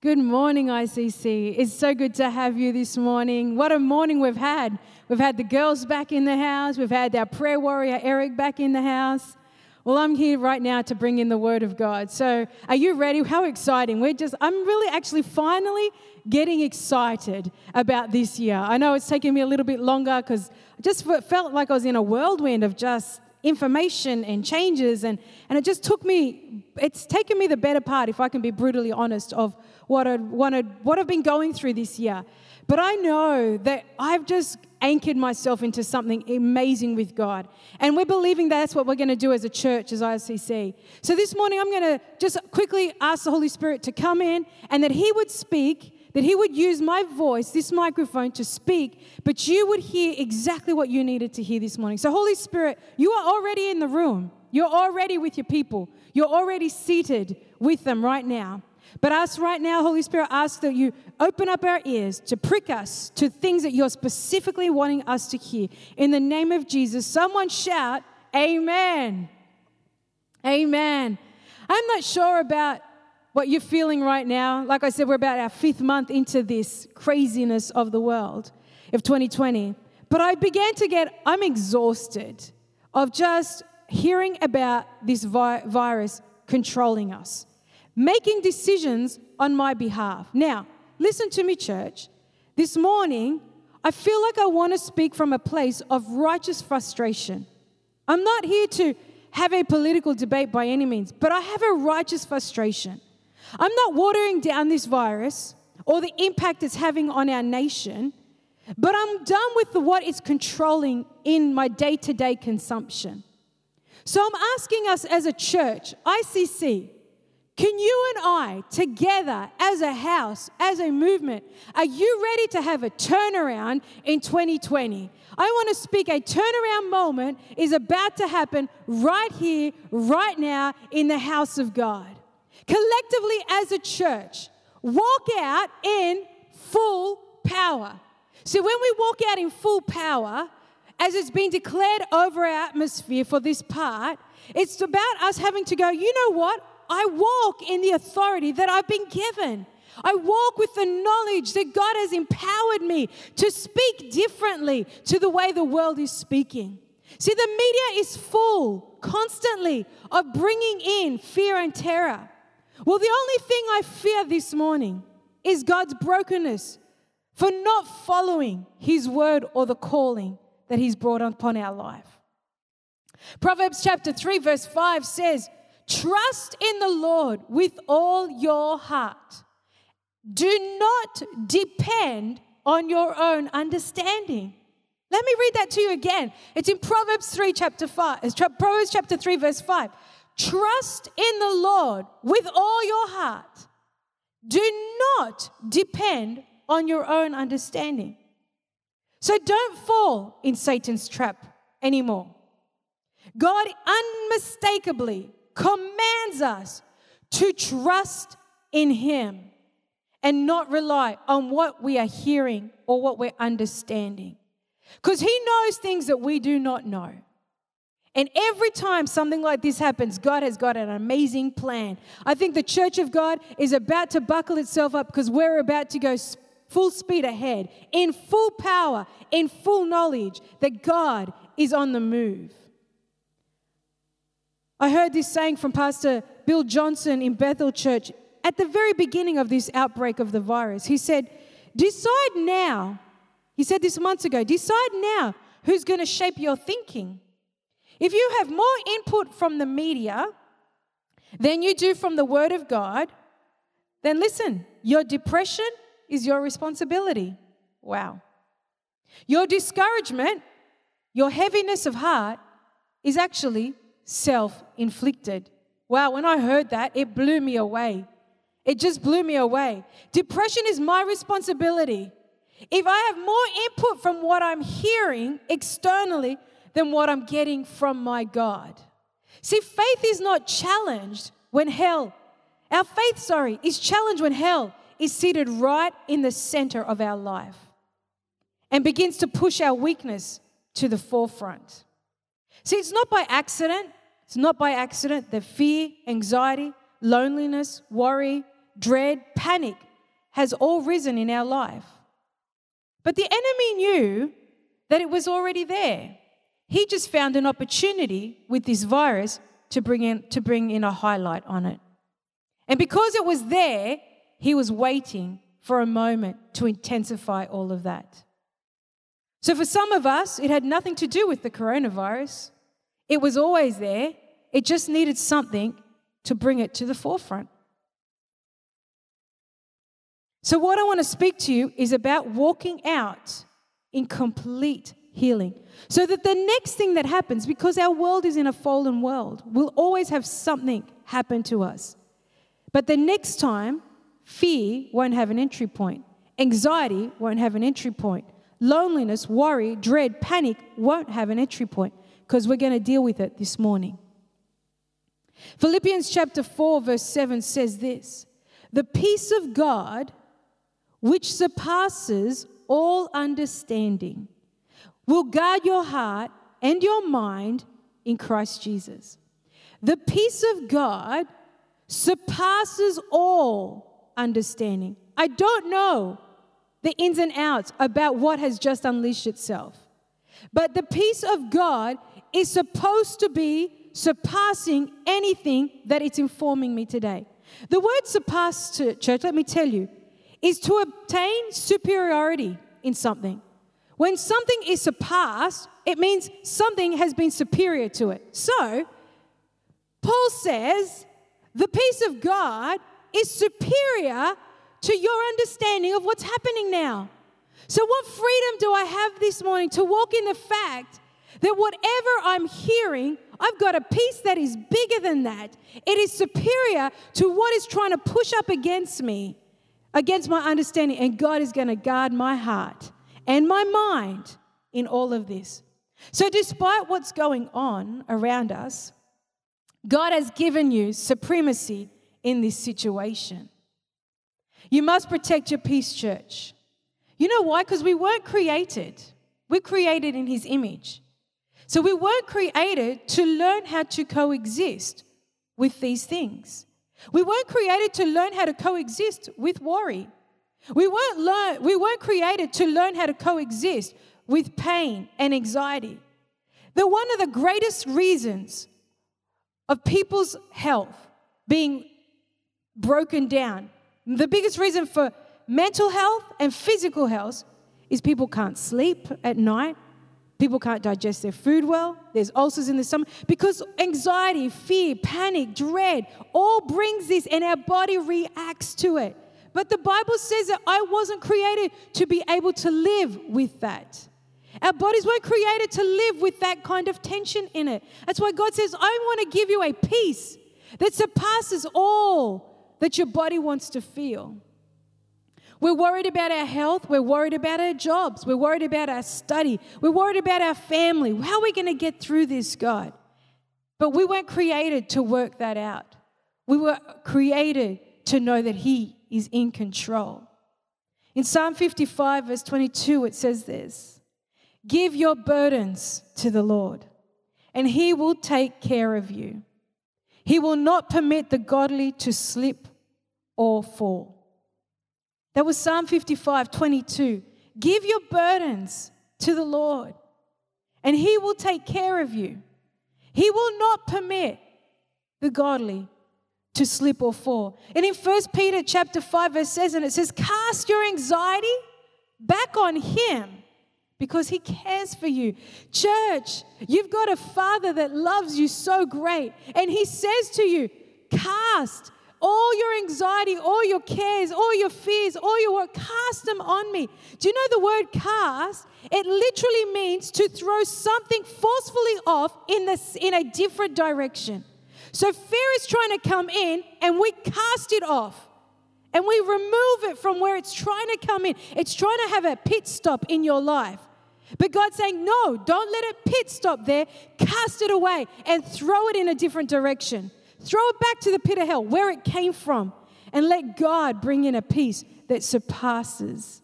Good morning, ICC. It's so good to have you this morning. What a morning we've had. We've had the girls back in the house, we've had our prayer warrior, Eric, back in the house. Well, I'm here right now to bring in the Word of God. So, are you ready? How exciting! We're just, I'm really actually finally getting excited about this year. I know it's taken me a little bit longer because I just felt like I was in a whirlwind of just information and changes, and, and it just took me, it's taken me the better part, if I can be brutally honest, of what, i wanted, what I've been going through this year. But I know that I've just anchored myself into something amazing with God. And we're believing that that's what we're going to do as a church, as ICC. So this morning, I'm going to just quickly ask the Holy Spirit to come in and that He would speak that He would use my voice, this microphone, to speak, but you would hear exactly what you needed to hear this morning. So, Holy Spirit, you are already in the room. You're already with your people. You're already seated with them right now. But us right now, Holy Spirit, ask that you open up our ears to prick us to things that you're specifically wanting us to hear. In the name of Jesus, someone shout, Amen. Amen. I'm not sure about what you're feeling right now. Like I said, we're about our fifth month into this craziness of the world of 2020. But I began to get, I'm exhausted of just hearing about this vi- virus controlling us making decisions on my behalf. Now, listen to me, church. This morning, I feel like I want to speak from a place of righteous frustration. I'm not here to have a political debate by any means, but I have a righteous frustration. I'm not watering down this virus or the impact it's having on our nation, but I'm done with the, what it's controlling in my day to day consumption. So I'm asking us as a church, ICC, can you and I, together as a house, as a movement, are you ready to have a turnaround in 2020? I want to speak a turnaround moment is about to happen right here, right now, in the house of God. Collectively, as a church, walk out in full power. So, when we walk out in full power, as it's been declared over our atmosphere for this part, it's about us having to go, you know what? I walk in the authority that I've been given. I walk with the knowledge that God has empowered me to speak differently to the way the world is speaking. See, the media is full constantly of bringing in fear and terror. Well, the only thing I fear this morning is God's brokenness for not following His word or the calling that He's brought upon our life. Proverbs chapter 3, verse 5 says, Trust in the Lord with all your heart. Do not depend on your own understanding. Let me read that to you again. It's in Proverbs 3, chapter 5, uh, Proverbs chapter 3, verse 5. Trust in the Lord with all your heart. Do not depend on your own understanding. So don't fall in Satan's trap anymore. God unmistakably commands us to trust in Him and not rely on what we are hearing or what we're understanding. Because He knows things that we do not know. And every time something like this happens, God has got an amazing plan. I think the church of God is about to buckle itself up because we're about to go full speed ahead in full power, in full knowledge that God is on the move. I heard this saying from Pastor Bill Johnson in Bethel Church at the very beginning of this outbreak of the virus. He said, Decide now. He said this months ago decide now who's going to shape your thinking. If you have more input from the media than you do from the Word of God, then listen, your depression is your responsibility. Wow. Your discouragement, your heaviness of heart is actually self inflicted. Wow, when I heard that, it blew me away. It just blew me away. Depression is my responsibility. If I have more input from what I'm hearing externally than what I'm getting from my God. See, faith is not challenged when hell, our faith, sorry, is challenged when hell is seated right in the center of our life and begins to push our weakness to the forefront. See, it's not by accident it's not by accident that fear, anxiety, loneliness, worry, dread, panic has all risen in our life. But the enemy knew that it was already there. He just found an opportunity with this virus to bring in, to bring in a highlight on it. And because it was there, he was waiting for a moment to intensify all of that. So for some of us, it had nothing to do with the coronavirus. It was always there. It just needed something to bring it to the forefront. So, what I want to speak to you is about walking out in complete healing. So that the next thing that happens, because our world is in a fallen world, we'll always have something happen to us. But the next time, fear won't have an entry point, anxiety won't have an entry point, loneliness, worry, dread, panic won't have an entry point because we're going to deal with it this morning. Philippians chapter 4, verse 7 says this The peace of God, which surpasses all understanding, will guard your heart and your mind in Christ Jesus. The peace of God surpasses all understanding. I don't know the ins and outs about what has just unleashed itself, but the peace of God is supposed to be surpassing anything that it's informing me today. The word surpass, to church, let me tell you, is to obtain superiority in something. When something is surpassed, it means something has been superior to it. So, Paul says the peace of God is superior to your understanding of what's happening now. So, what freedom do I have this morning to walk in the fact that whatever I'm hearing, I've got a peace that is bigger than that. It is superior to what is trying to push up against me, against my understanding. And God is going to guard my heart and my mind in all of this. So, despite what's going on around us, God has given you supremacy in this situation. You must protect your peace, church. You know why? Because we weren't created, we're created in His image. So we weren't created to learn how to coexist with these things. We weren't created to learn how to coexist with worry. We weren't, learn, we weren't created to learn how to coexist with pain and anxiety. The one of the greatest reasons of people's health being broken down, the biggest reason for mental health and physical health is people can't sleep at night, People can't digest their food well. There's ulcers in the stomach because anxiety, fear, panic, dread all brings this and our body reacts to it. But the Bible says that I wasn't created to be able to live with that. Our bodies weren't created to live with that kind of tension in it. That's why God says, I want to give you a peace that surpasses all that your body wants to feel. We're worried about our health. We're worried about our jobs. We're worried about our study. We're worried about our family. How are we going to get through this, God? But we weren't created to work that out. We were created to know that He is in control. In Psalm 55, verse 22, it says this Give your burdens to the Lord, and He will take care of you. He will not permit the godly to slip or fall. That was Psalm 55 22. Give your burdens to the Lord, and He will take care of you. He will not permit the godly to slip or fall. And in 1 Peter chapter 5, verse 7, it says, Cast your anxiety back on Him because He cares for you. Church, you've got a Father that loves you so great, and He says to you, Cast all your anxiety, all your cares, all your fears, all your work, cast them on me. Do you know the word cast? It literally means to throw something forcefully off in, this, in a different direction. So fear is trying to come in and we cast it off. And we remove it from where it's trying to come in. It's trying to have a pit stop in your life. But God's saying, no, don't let it pit stop there. Cast it away and throw it in a different direction. Throw it back to the pit of hell where it came from and let God bring in a peace that surpasses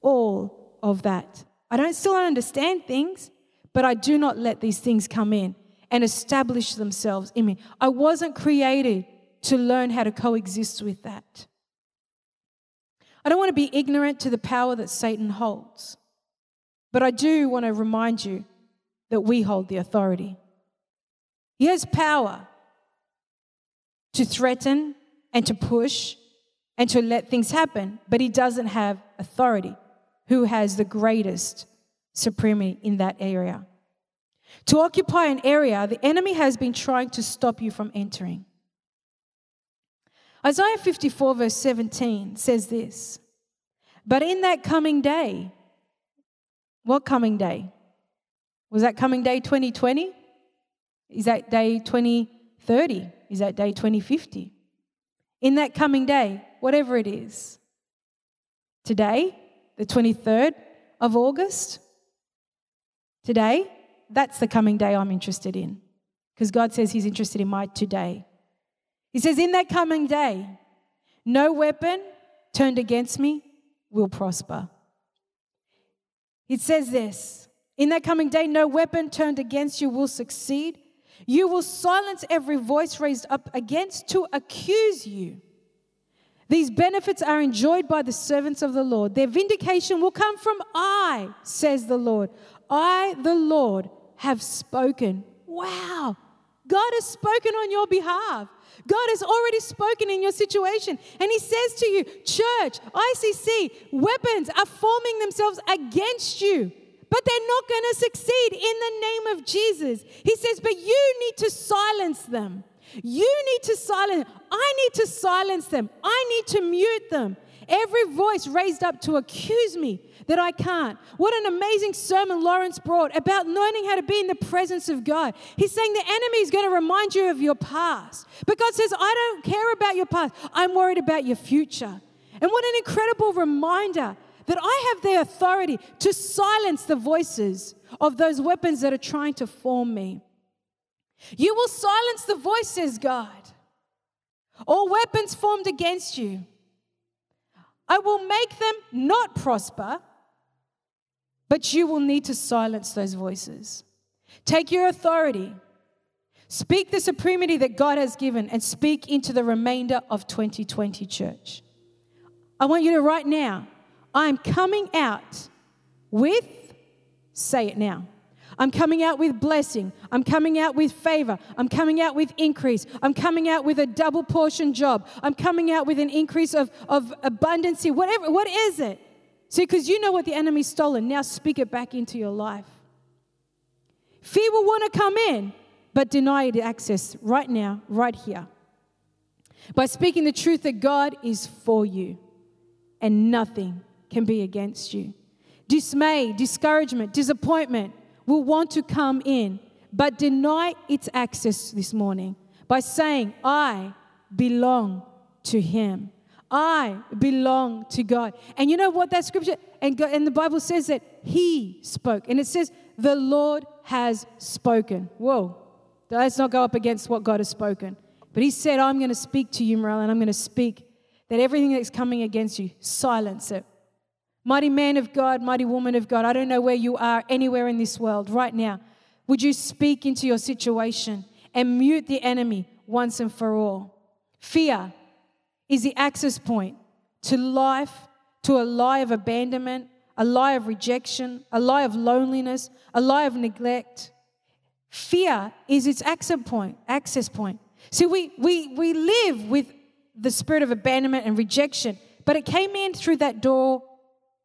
all of that. I don't still understand things, but I do not let these things come in and establish themselves in me. I wasn't created to learn how to coexist with that. I don't want to be ignorant to the power that Satan holds, but I do want to remind you that we hold the authority. He has power to threaten and to push and to let things happen, but he doesn't have authority. Who has the greatest supremacy in that area? To occupy an area, the enemy has been trying to stop you from entering. Isaiah 54, verse 17 says this But in that coming day, what coming day? Was that coming day 2020? Is that day 2030? Is that day 2050? In that coming day, whatever it is, today, the 23rd of August, today, that's the coming day I'm interested in. Because God says He's interested in my today. He says, In that coming day, no weapon turned against me will prosper. It says this In that coming day, no weapon turned against you will succeed. You will silence every voice raised up against to accuse you. These benefits are enjoyed by the servants of the Lord. Their vindication will come from I, says the Lord. I, the Lord, have spoken. Wow. God has spoken on your behalf. God has already spoken in your situation. And He says to you, Church, ICC, weapons are forming themselves against you, but they're not going to succeed in the name of Jesus. He says, But you need to silence them. You need to silence. I need to silence them. I need to mute them. Every voice raised up to accuse me that I can't. What an amazing sermon Lawrence brought about learning how to be in the presence of God. He's saying the enemy is going to remind you of your past. But God says, I don't care about your past, I'm worried about your future. And what an incredible reminder that I have the authority to silence the voices of those weapons that are trying to form me. You will silence the voices, God. All weapons formed against you. I will make them not prosper, but you will need to silence those voices. Take your authority, speak the supremacy that God has given, and speak into the remainder of 2020, church. I want you to right now, I'm coming out with, say it now. I'm coming out with blessing. I'm coming out with favor. I'm coming out with increase. I'm coming out with a double portion job. I'm coming out with an increase of, of abundancy. Whatever, what is it? See, because you know what the enemy's stolen. Now speak it back into your life. Fear will want to come in, but deny it access right now, right here. By speaking the truth that God is for you and nothing can be against you. Dismay, discouragement, disappointment will want to come in, but deny its access this morning by saying, I belong to Him. I belong to God. And you know what that scripture, and, God, and the Bible says that He spoke. And it says, the Lord has spoken. Whoa, let's not go up against what God has spoken. But He said, I'm going to speak to you, Morel, and I'm going to speak that everything that's coming against you, silence it. Mighty man of God, mighty woman of God, I don't know where you are anywhere in this world right now. Would you speak into your situation and mute the enemy once and for all? Fear is the access point to life, to a lie of abandonment, a lie of rejection, a lie of loneliness, a lie of neglect. Fear is its access point, access point. See, we, we, we live with the spirit of abandonment and rejection, but it came in through that door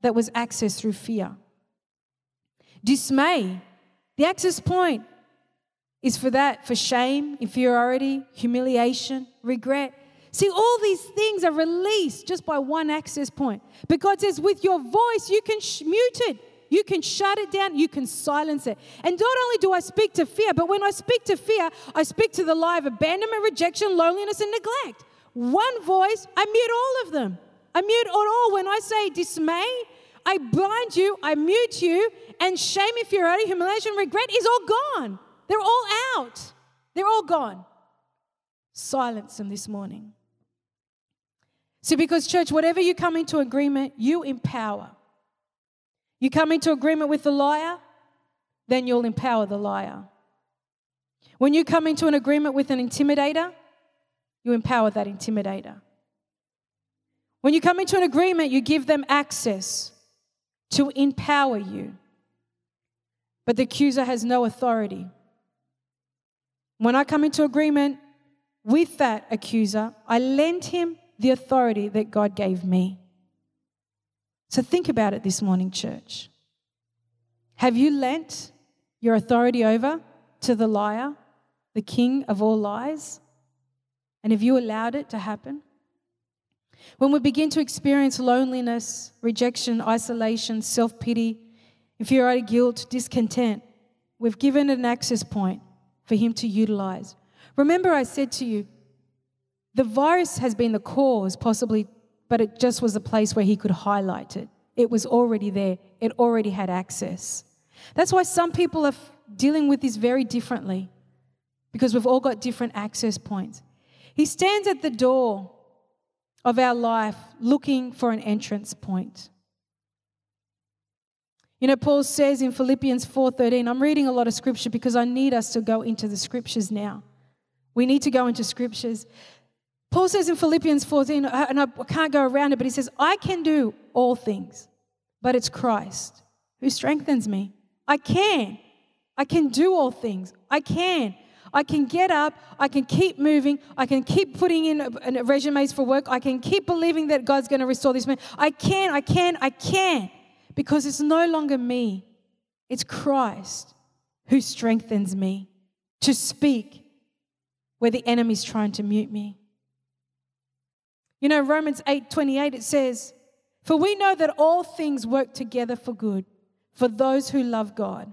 that was accessed through fear. Dismay, the access point is for that, for shame, inferiority, humiliation, regret. See, all these things are released just by one access point. But God says, with your voice, you can sh- mute it, you can shut it down, you can silence it. And not only do I speak to fear, but when I speak to fear, I speak to the lie of abandonment, rejection, loneliness, and neglect. One voice, I mute all of them. I mute on all. When I say dismay, I blind you, I mute you, and shame, inferiority, humiliation, regret is all gone. They're all out. They're all gone. Silence them this morning. See, because, church, whatever you come into agreement, you empower. You come into agreement with the liar, then you'll empower the liar. When you come into an agreement with an intimidator, you empower that intimidator. When you come into an agreement, you give them access to empower you. But the accuser has no authority. When I come into agreement with that accuser, I lend him the authority that God gave me. So think about it this morning, church. Have you lent your authority over to the liar, the king of all lies? And have you allowed it to happen? When we begin to experience loneliness, rejection, isolation, self pity, inferiority, guilt, discontent, we've given an access point for him to utilize. Remember, I said to you, the virus has been the cause, possibly, but it just was a place where he could highlight it. It was already there, it already had access. That's why some people are dealing with this very differently, because we've all got different access points. He stands at the door of our life looking for an entrance point. You know, Paul says in Philippians 4:13, I'm reading a lot of scripture because I need us to go into the scriptures now. We need to go into scriptures. Paul says in Philippians 14, and I can't go around it, but he says, I can do all things, but it's Christ who strengthens me. I can. I can do all things. I can. I can get up. I can keep moving. I can keep putting in resumes for work. I can keep believing that God's going to restore this man. I can, I can, I can. Because it's no longer me, it's Christ who strengthens me to speak where the enemy's trying to mute me. You know, Romans 8 28, it says, For we know that all things work together for good for those who love God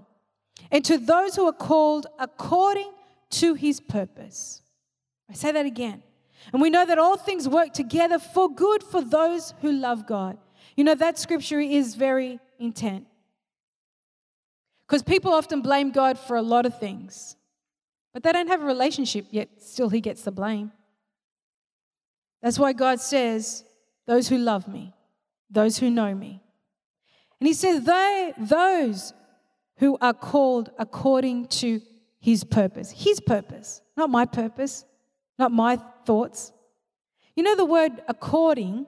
and to those who are called according to his purpose. I say that again. And we know that all things work together for good for those who love God. You know, that scripture is very intent. Because people often blame God for a lot of things, but they don't have a relationship, yet still he gets the blame. That's why God says, Those who love me, those who know me. And he says, they, Those who are called according to his purpose. His purpose, not my purpose, not my thoughts. You know, the word according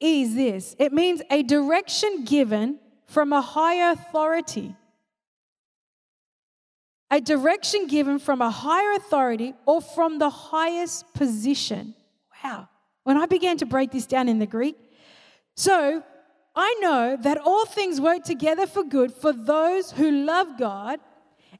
is this it means a direction given from a higher authority. A direction given from a higher authority or from the highest position. Wow. When I began to break this down in the Greek, so I know that all things work together for good for those who love God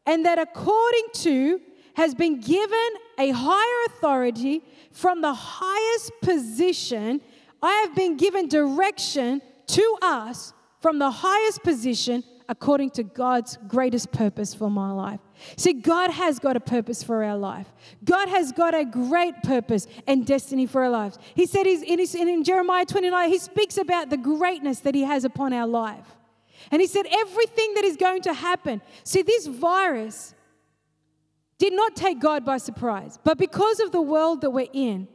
and that according to has been given a higher authority from the highest position. I have been given direction to us from the highest position according to God's greatest purpose for my life. See, God has got a purpose for our life. God has got a great purpose and destiny for our lives. He said he's in, his, in Jeremiah 29, he speaks about the greatness that he has upon our life. And he said, everything that is going to happen. See, this virus did not take God by surprise, but because of the world that we're in,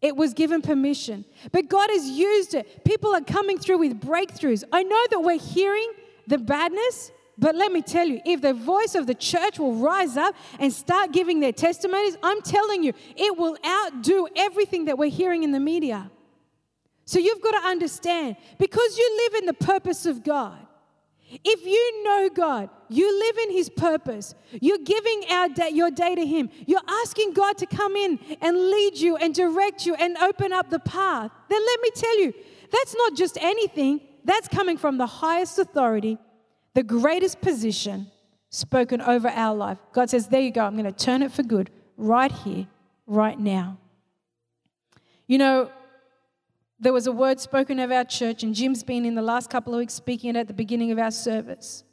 it was given permission. But God has used it. People are coming through with breakthroughs. I know that we're hearing the badness, but let me tell you, if the voice of the church will rise up and start giving their testimonies, I'm telling you, it will outdo everything that we're hearing in the media. So you've got to understand because you live in the purpose of God. If you know God, you live in His purpose, you're giving day, your day to Him, you're asking God to come in and lead you and direct you and open up the path, then let me tell you, that's not just anything, that's coming from the highest authority, the greatest position spoken over our life. God says, There you go, I'm going to turn it for good right here, right now. You know, there was a word spoken of our church, and Jim's been in the last couple of weeks speaking it at the beginning of our service.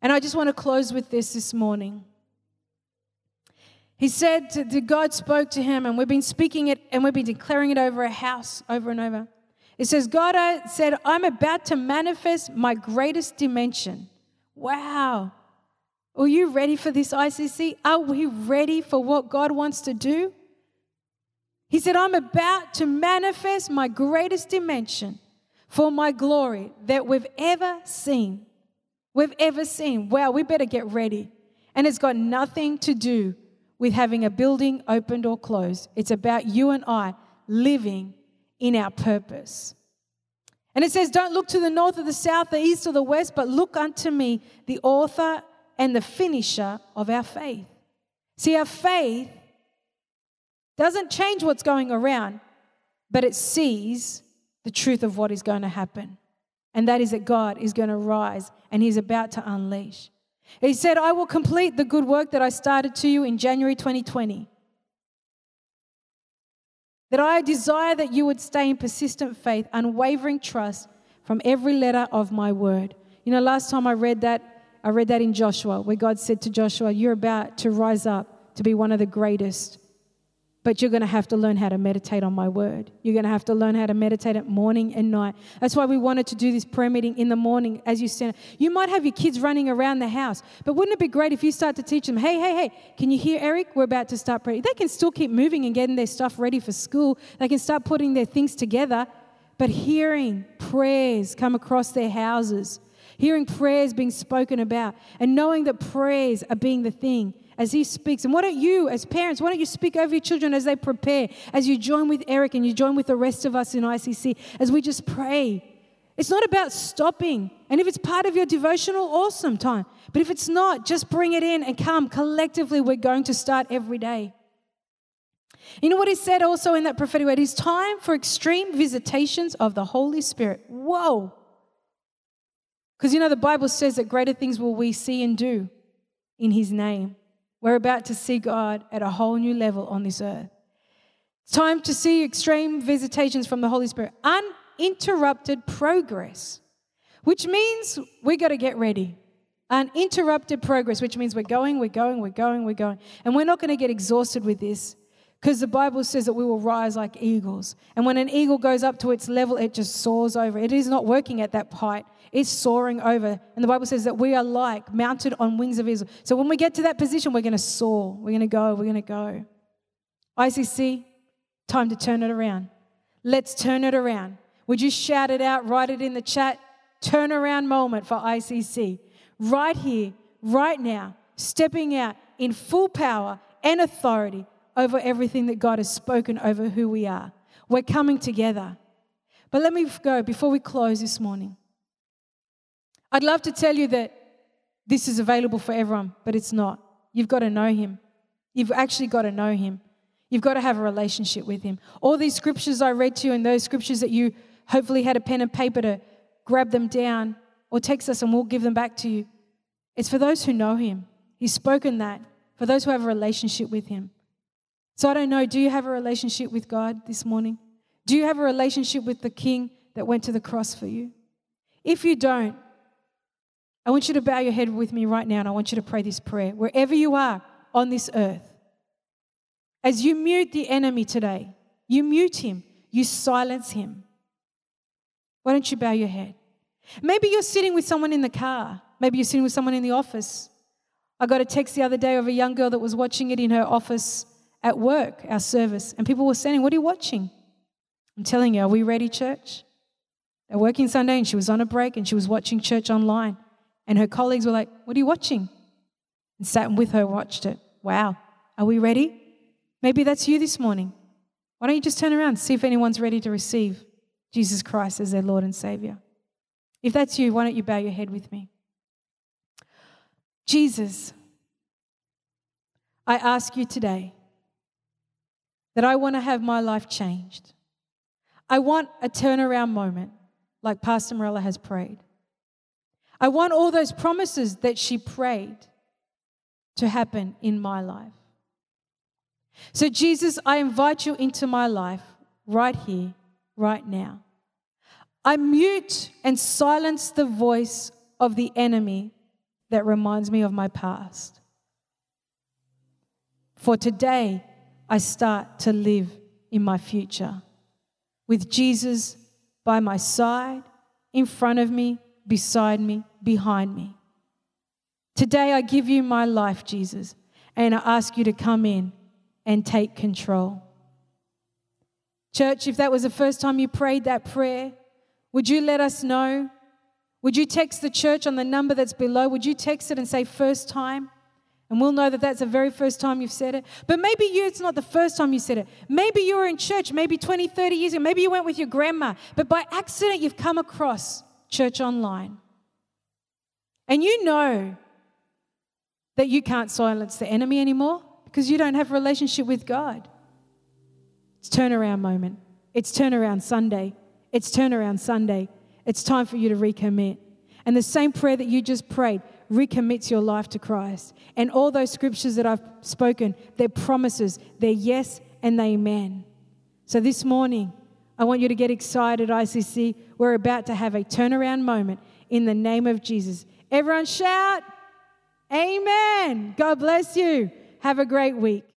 And I just want to close with this this morning. He said that God spoke to him, and we've been speaking it and we've been declaring it over a house over and over. It says, God said, I'm about to manifest my greatest dimension. Wow. Are you ready for this, ICC? Are we ready for what God wants to do? He said, I'm about to manifest my greatest dimension for my glory that we've ever seen. We've ever seen. Wow, we better get ready. And it's got nothing to do with having a building opened or closed. It's about you and I living in our purpose. And it says, Don't look to the north or the south, the east or the west, but look unto me, the author and the finisher of our faith. See, our faith doesn't change what's going around, but it sees the truth of what is going to happen. And that is that God is going to rise and He's about to unleash. He said, I will complete the good work that I started to you in January 2020 that I desire that you would stay in persistent faith, unwavering trust from every letter of my word. You know, last time I read that, I read that in Joshua, where God said to Joshua, You're about to rise up to be one of the greatest but you're going to have to learn how to meditate on my word. You're going to have to learn how to meditate at morning and night. That's why we wanted to do this prayer meeting in the morning as you stand. You might have your kids running around the house, but wouldn't it be great if you start to teach them, hey, hey, hey, can you hear Eric? We're about to start praying. They can still keep moving and getting their stuff ready for school. They can start putting their things together, but hearing prayers come across their houses, hearing prayers being spoken about, and knowing that prayers are being the thing as he speaks. And why don't you, as parents, why don't you speak over your children as they prepare, as you join with Eric and you join with the rest of us in ICC, as we just pray. It's not about stopping. And if it's part of your devotional, awesome time. But if it's not, just bring it in and come. Collectively, we're going to start every day. You know what he said also in that prophetic word? It's time for extreme visitations of the Holy Spirit. Whoa. Because you know, the Bible says that greater things will we see and do in his name. We're about to see God at a whole new level on this earth. It's time to see extreme visitations from the Holy Spirit, uninterrupted progress, which means we got to get ready. Uninterrupted progress, which means we're going, we're going, we're going, we're going. And we're not going to get exhausted with this because the Bible says that we will rise like eagles. And when an eagle goes up to its level, it just soars over. It is not working at that height, it's soaring over. And the Bible says that we are like mounted on wings of eagles. So when we get to that position, we're going to soar. We're going to go. We're going to go. ICC, time to turn it around. Let's turn it around. Would you shout it out, write it in the chat? Turnaround moment for ICC. Right here, right now, stepping out in full power and authority over everything that God has spoken over who we are. We're coming together. But let me go before we close this morning. I'd love to tell you that this is available for everyone, but it's not. You've got to know Him. You've actually got to know Him. You've got to have a relationship with Him. All these scriptures I read to you, and those scriptures that you hopefully had a pen and paper to grab them down or text us and we'll give them back to you. It's for those who know Him. He's spoken that, for those who have a relationship with Him. So I don't know, do you have a relationship with God this morning? Do you have a relationship with the King that went to the cross for you? If you don't, I want you to bow your head with me right now and I want you to pray this prayer wherever you are on this earth. As you mute the enemy today, you mute him, you silence him. Why don't you bow your head? Maybe you're sitting with someone in the car. Maybe you're sitting with someone in the office. I got a text the other day of a young girl that was watching it in her office at work, our service, and people were saying, What are you watching? I'm telling you, are we ready, church? They're working Sunday and she was on a break and she was watching church online. And her colleagues were like, What are you watching? And sat with her, watched it. Wow, are we ready? Maybe that's you this morning. Why don't you just turn around, see if anyone's ready to receive Jesus Christ as their Lord and Savior? If that's you, why don't you bow your head with me? Jesus, I ask you today that I want to have my life changed. I want a turnaround moment like Pastor Morella has prayed. I want all those promises that she prayed to happen in my life. So, Jesus, I invite you into my life right here, right now. I mute and silence the voice of the enemy that reminds me of my past. For today, I start to live in my future with Jesus by my side, in front of me, beside me, behind me. Today, I give you my life, Jesus, and I ask you to come in and take control. Church, if that was the first time you prayed that prayer, would you let us know? Would you text the church on the number that's below? Would you text it and say, first time? And we'll know that that's the very first time you've said it. But maybe you, it's not the first time you said it. Maybe you were in church, maybe 20, 30 years ago. Maybe you went with your grandma. But by accident, you've come across church online. And you know that you can't silence the enemy anymore because you don't have a relationship with God. It's turnaround moment. It's turnaround Sunday. It's turnaround Sunday. It's time for you to recommit. And the same prayer that you just prayed recommits your life to Christ. And all those scriptures that I've spoken, they're promises, they're yes and they amen. So this morning, I want you to get excited, ICC. We're about to have a turnaround moment in the name of Jesus. Everyone shout, Amen. God bless you. Have a great week.